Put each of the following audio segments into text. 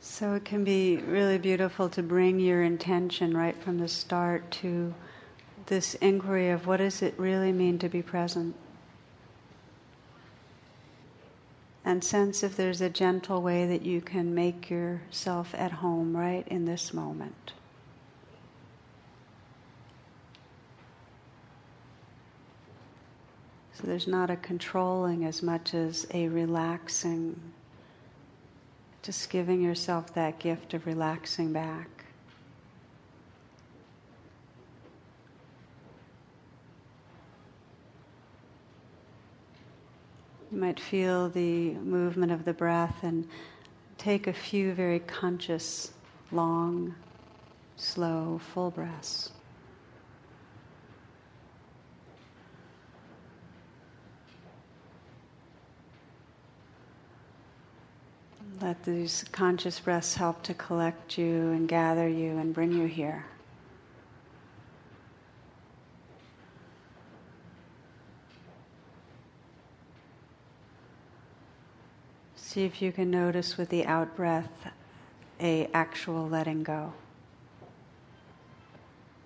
So it can be really beautiful to bring your intention right from the start to this inquiry of what does it really mean to be present? And sense if there's a gentle way that you can make yourself at home right in this moment. So there's not a controlling as much as a relaxing, just giving yourself that gift of relaxing back. You might feel the movement of the breath and take a few very conscious, long, slow, full breaths. Let these conscious breaths help to collect you and gather you and bring you here. See if you can notice with the out breath a actual letting go.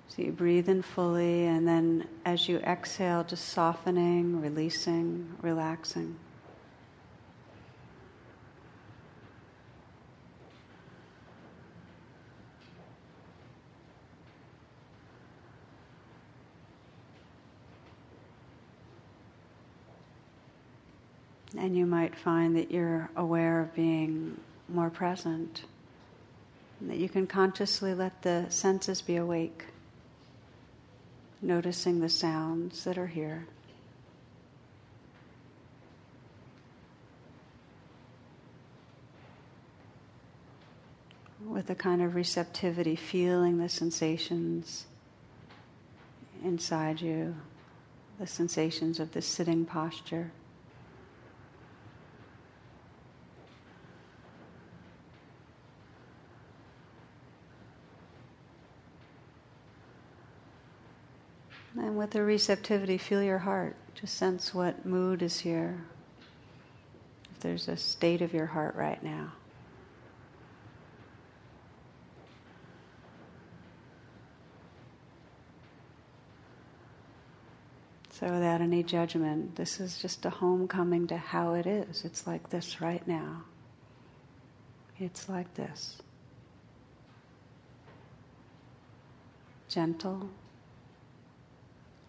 So you breathe in fully, and then as you exhale, just softening, releasing, relaxing. And you might find that you're aware of being more present, that you can consciously let the senses be awake, noticing the sounds that are here. With a kind of receptivity, feeling the sensations inside you, the sensations of the sitting posture. And with the receptivity, feel your heart. Just sense what mood is here. If there's a state of your heart right now. So, without any judgment, this is just a homecoming to how it is. It's like this right now. It's like this. Gentle,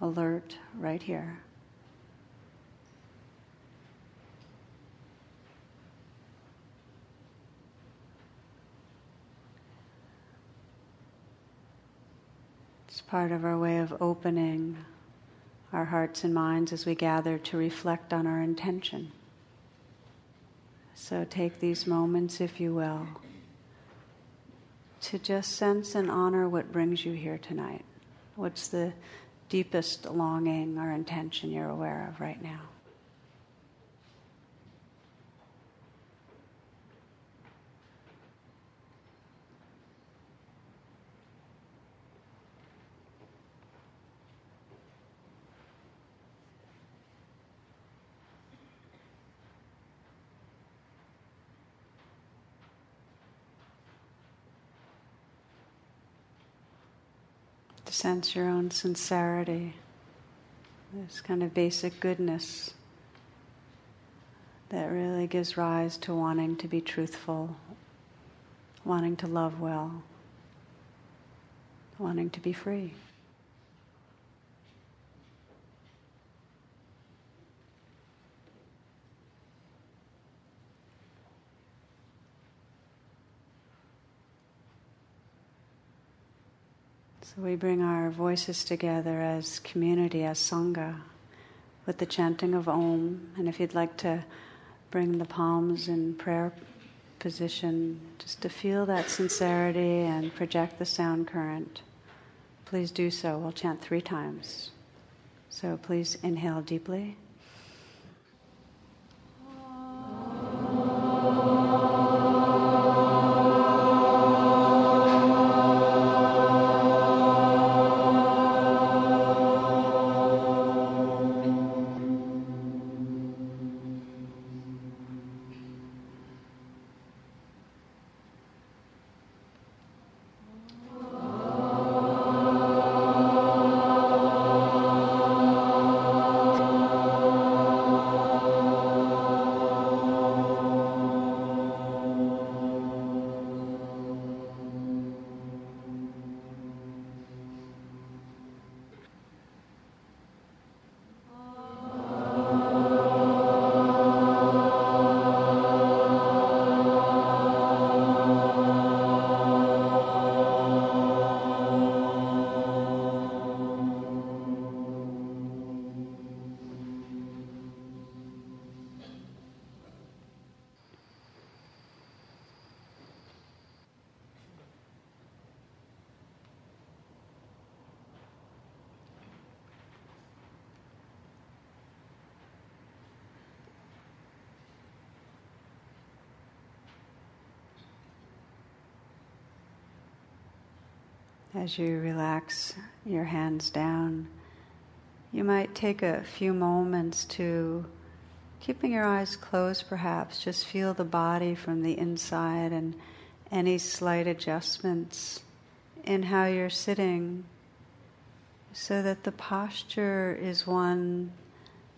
alert right here. It's part of our way of opening our hearts and minds as we gather to reflect on our intention. So take these moments, if you will, to just sense and honor what brings you here tonight. What's the deepest longing or intention you're aware of right now? Sense your own sincerity, this kind of basic goodness that really gives rise to wanting to be truthful, wanting to love well, wanting to be free. So we bring our voices together as community, as Sangha, with the chanting of Om. And if you'd like to bring the palms in prayer position, just to feel that sincerity and project the sound current, please do so. We'll chant three times. So please inhale deeply. As you relax your hands down, you might take a few moments to, keeping your eyes closed perhaps, just feel the body from the inside and any slight adjustments in how you're sitting so that the posture is one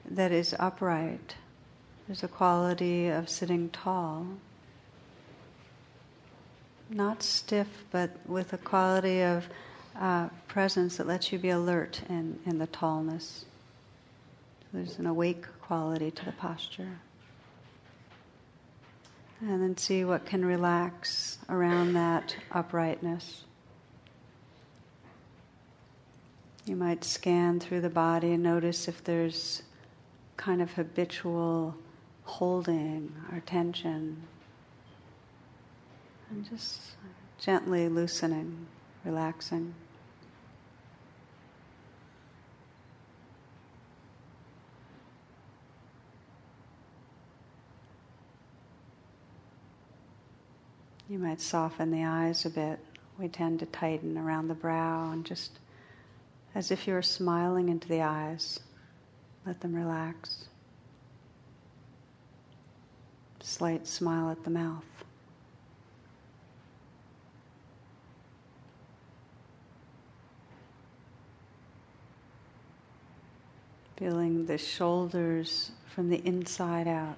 that is upright. There's a quality of sitting tall not stiff, but with a quality of uh, presence that lets you be alert in, in the tallness. There's an awake quality to the posture. And then see what can relax around that uprightness. You might scan through the body and notice if there's kind of habitual holding or tension and just gently loosening, relaxing. You might soften the eyes a bit. We tend to tighten around the brow and just as if you were smiling into the eyes, let them relax. Slight smile at the mouth. Feeling the shoulders from the inside out.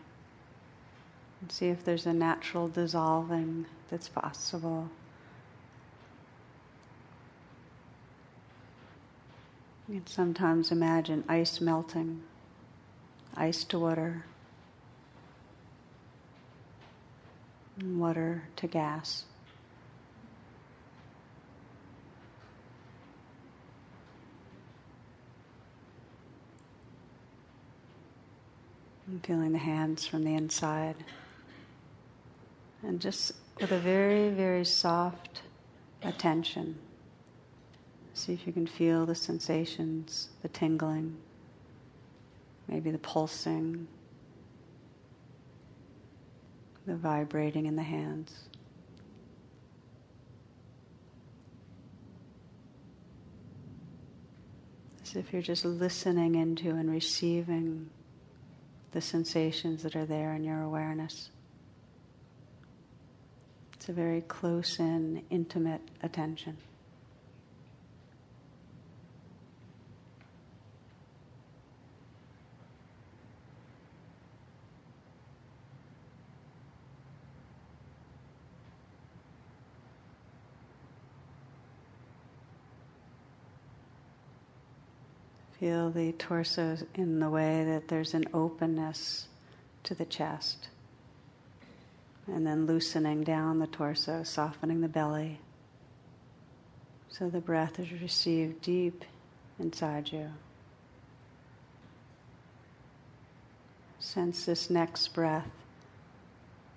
And see if there's a natural dissolving that's possible. You can sometimes imagine ice melting, ice to water, water to gas. And feeling the hands from the inside. And just with a very, very soft attention, see if you can feel the sensations, the tingling, maybe the pulsing, the vibrating in the hands. As if you're just listening into and receiving the sensations that are there in your awareness. It's a very close in, intimate attention. Feel the torso in the way that there's an openness to the chest. And then loosening down the torso, softening the belly. So the breath is received deep inside you. Sense this next breath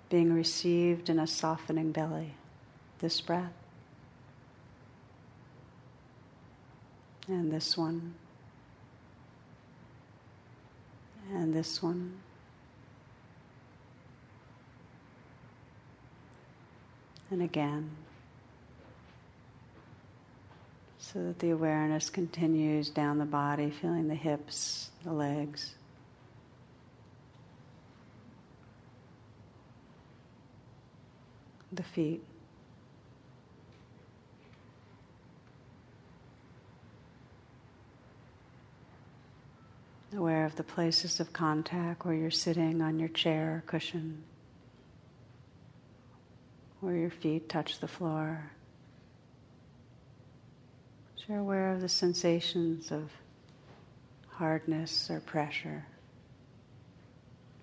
being received in a softening belly. This breath. And this one. And this one. And again. So that the awareness continues down the body, feeling the hips, the legs. The feet. Aware of the places of contact where you're sitting on your chair or cushion, where your feet touch the floor. So you're aware of the sensations of hardness or pressure,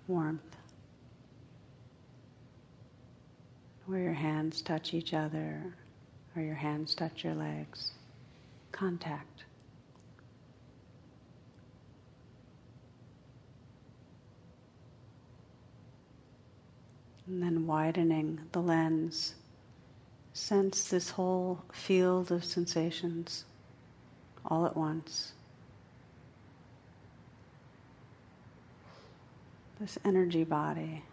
warmth, where your hands touch each other or your hands touch your legs. Contact. And then widening the lens. Sense this whole field of sensations all at once. This energy body.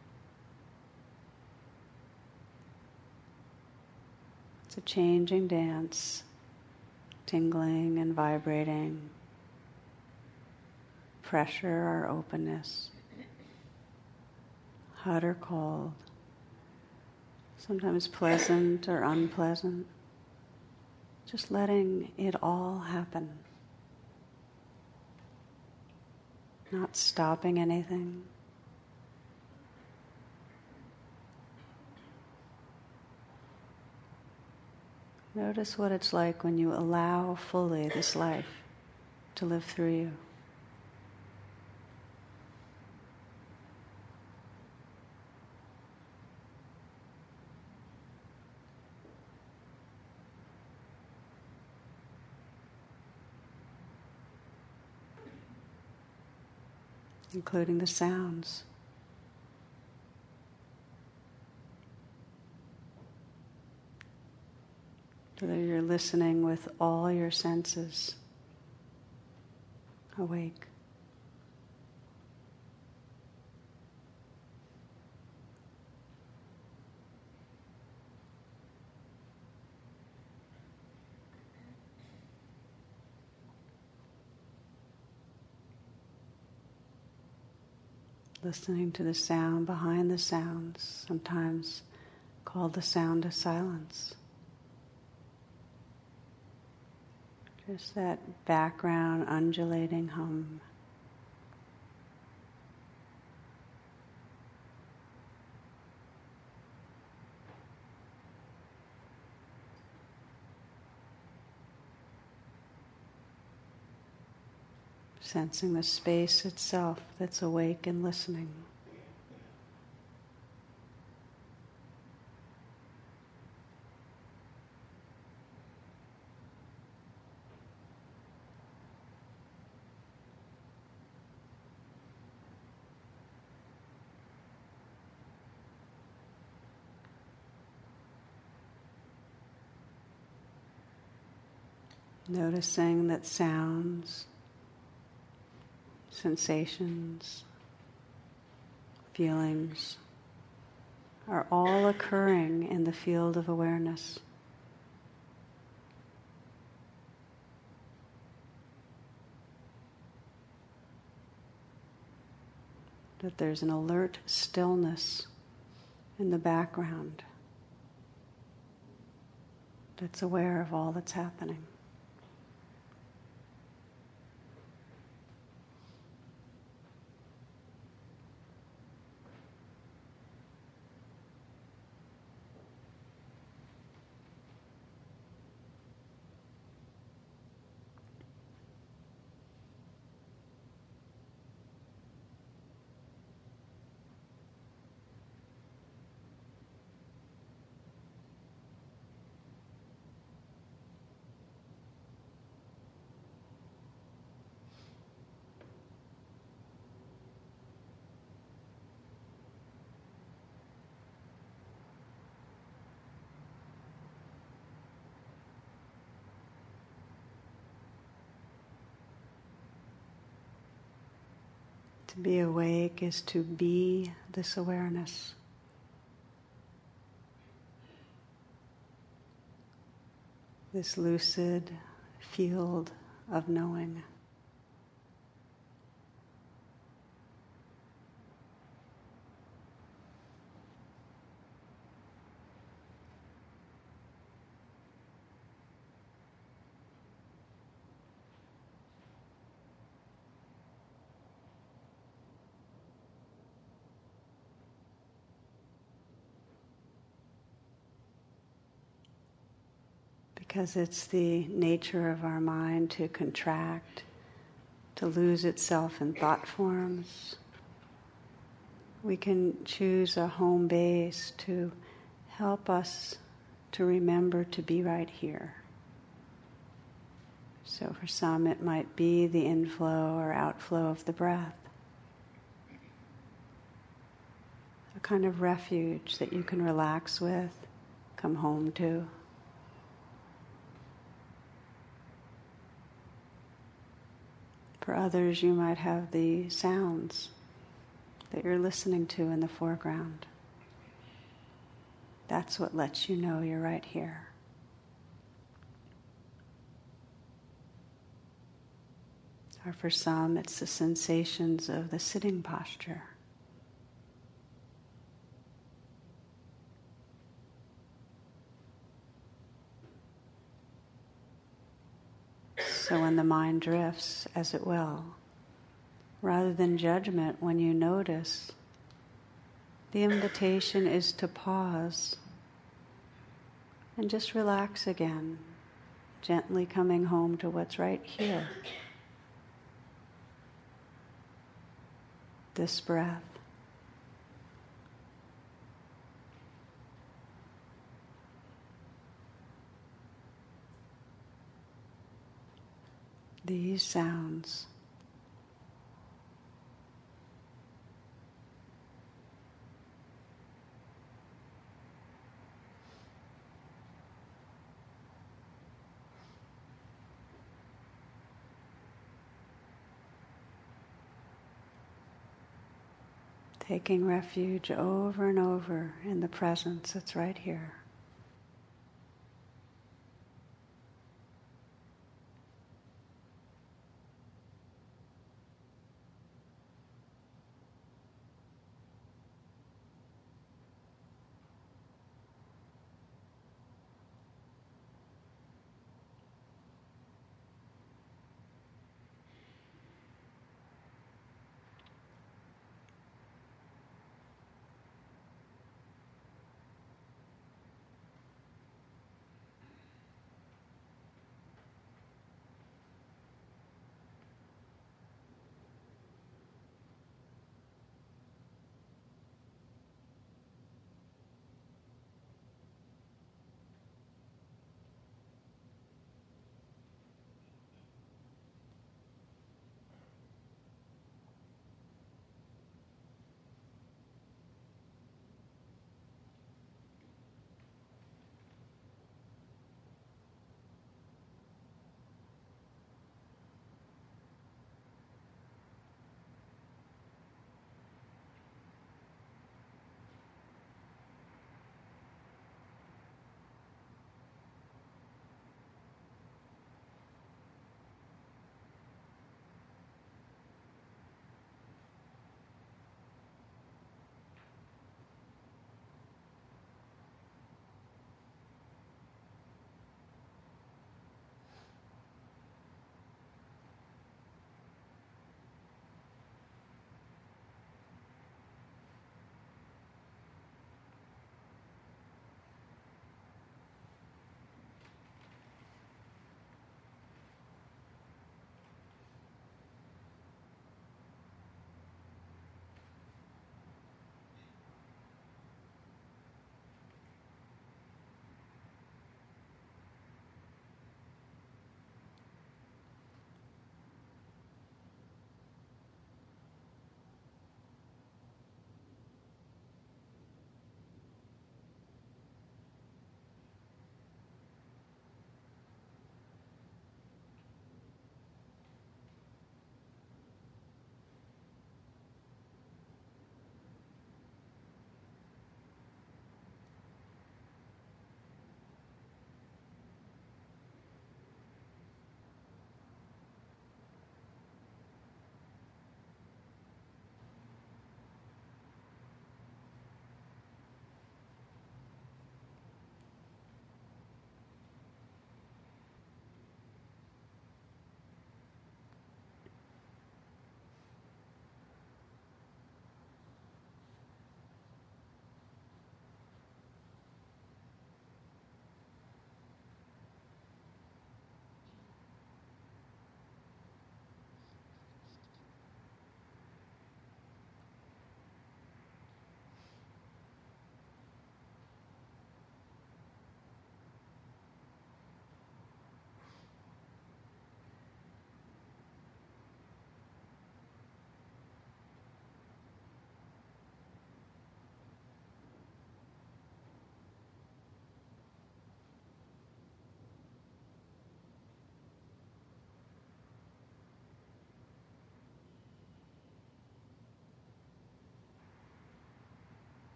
It's a changing dance tingling and vibrating, pressure or openness, hot or cold, sometimes pleasant or unpleasant. Just letting it all happen. Not stopping anything. Notice what it's like when you allow fully this life to live through you. Including the sounds. Whether you're listening with all your senses awake. Listening to the sound behind the sounds, sometimes called the sound of silence. Just that background undulating hum. Sensing the space itself that's awake and listening. Noticing that sounds, sensations, feelings are all occurring in the field of awareness. That there's an alert stillness in the background that's aware of all that's happening. To be awake is to be this awareness. This lucid field of knowing. Because it's the nature of our mind to contract, to lose itself in thought forms. We can choose a home base to help us to remember to be right here. So, for some, it might be the inflow or outflow of the breath. A kind of refuge that you can relax with, come home to. For others, you might have the sounds that you're listening to in the foreground. That's what lets you know you're right here. Or for some, it's the sensations of the sitting posture. So when the mind drifts, as it will, rather than judgment, when you notice, the invitation is to pause and just relax again, gently coming home to what's right here. This breath. These sounds. taking refuge over and over in the presence that's right here.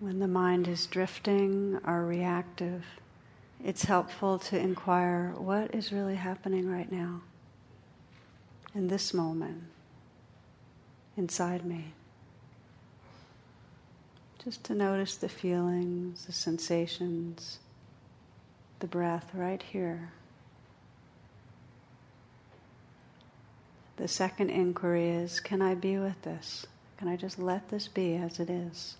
When the mind is drifting or reactive, it's helpful to inquire what is really happening right now, in this moment, inside me. Just to notice the feelings, the sensations, the breath right here. The second inquiry is can I be with this? Can I just let this be as it is?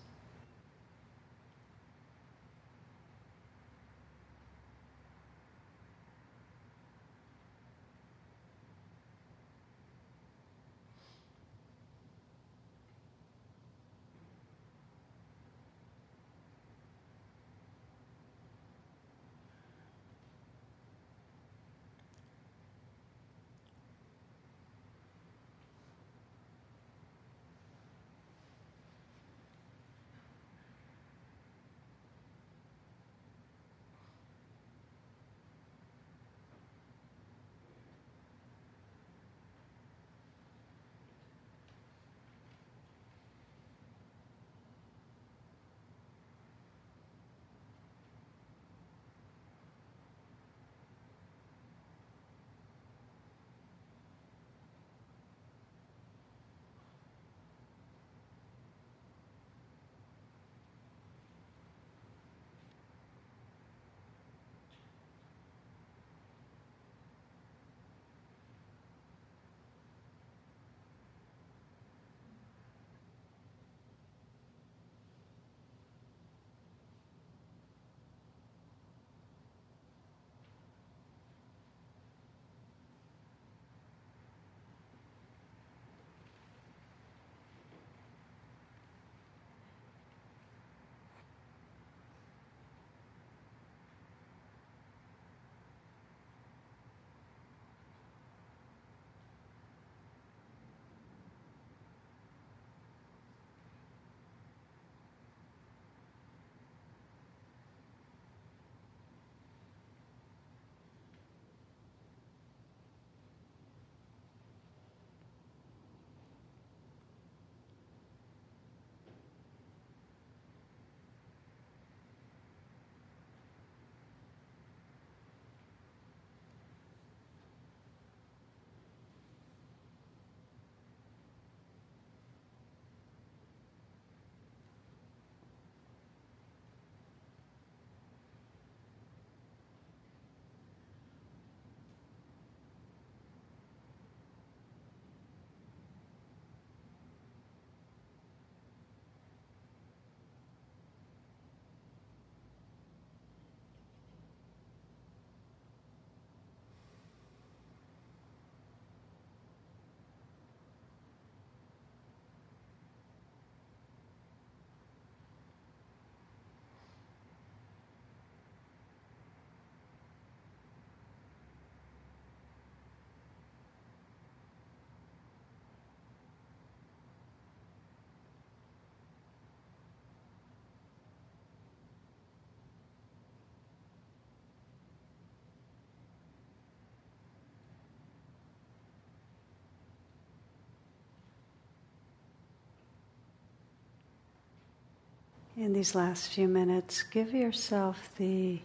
In these last few minutes, give yourself the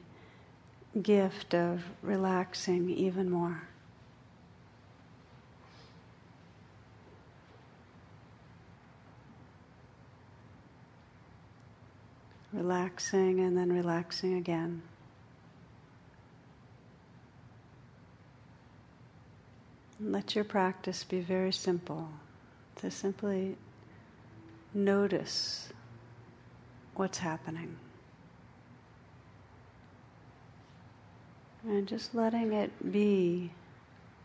gift of relaxing even more. Relaxing and then relaxing again. let your practice be very simple to simply notice what's happening. And just letting it be,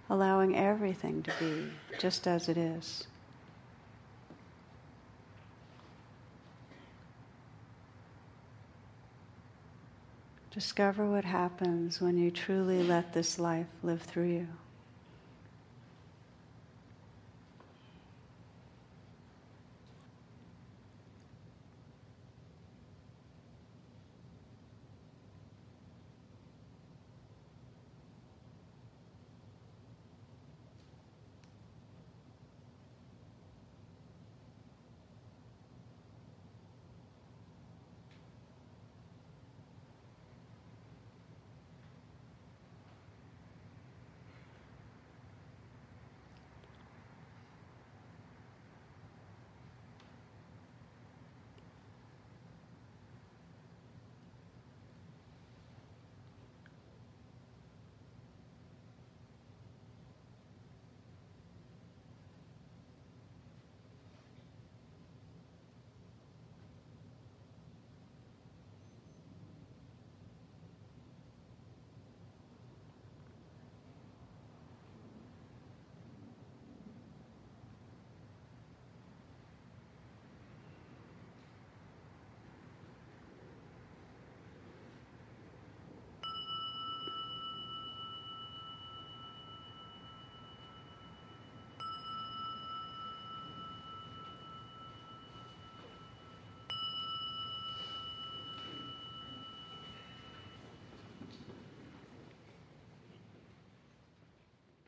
allowing everything to be just as it is. Discover what happens when you truly let this life live through you.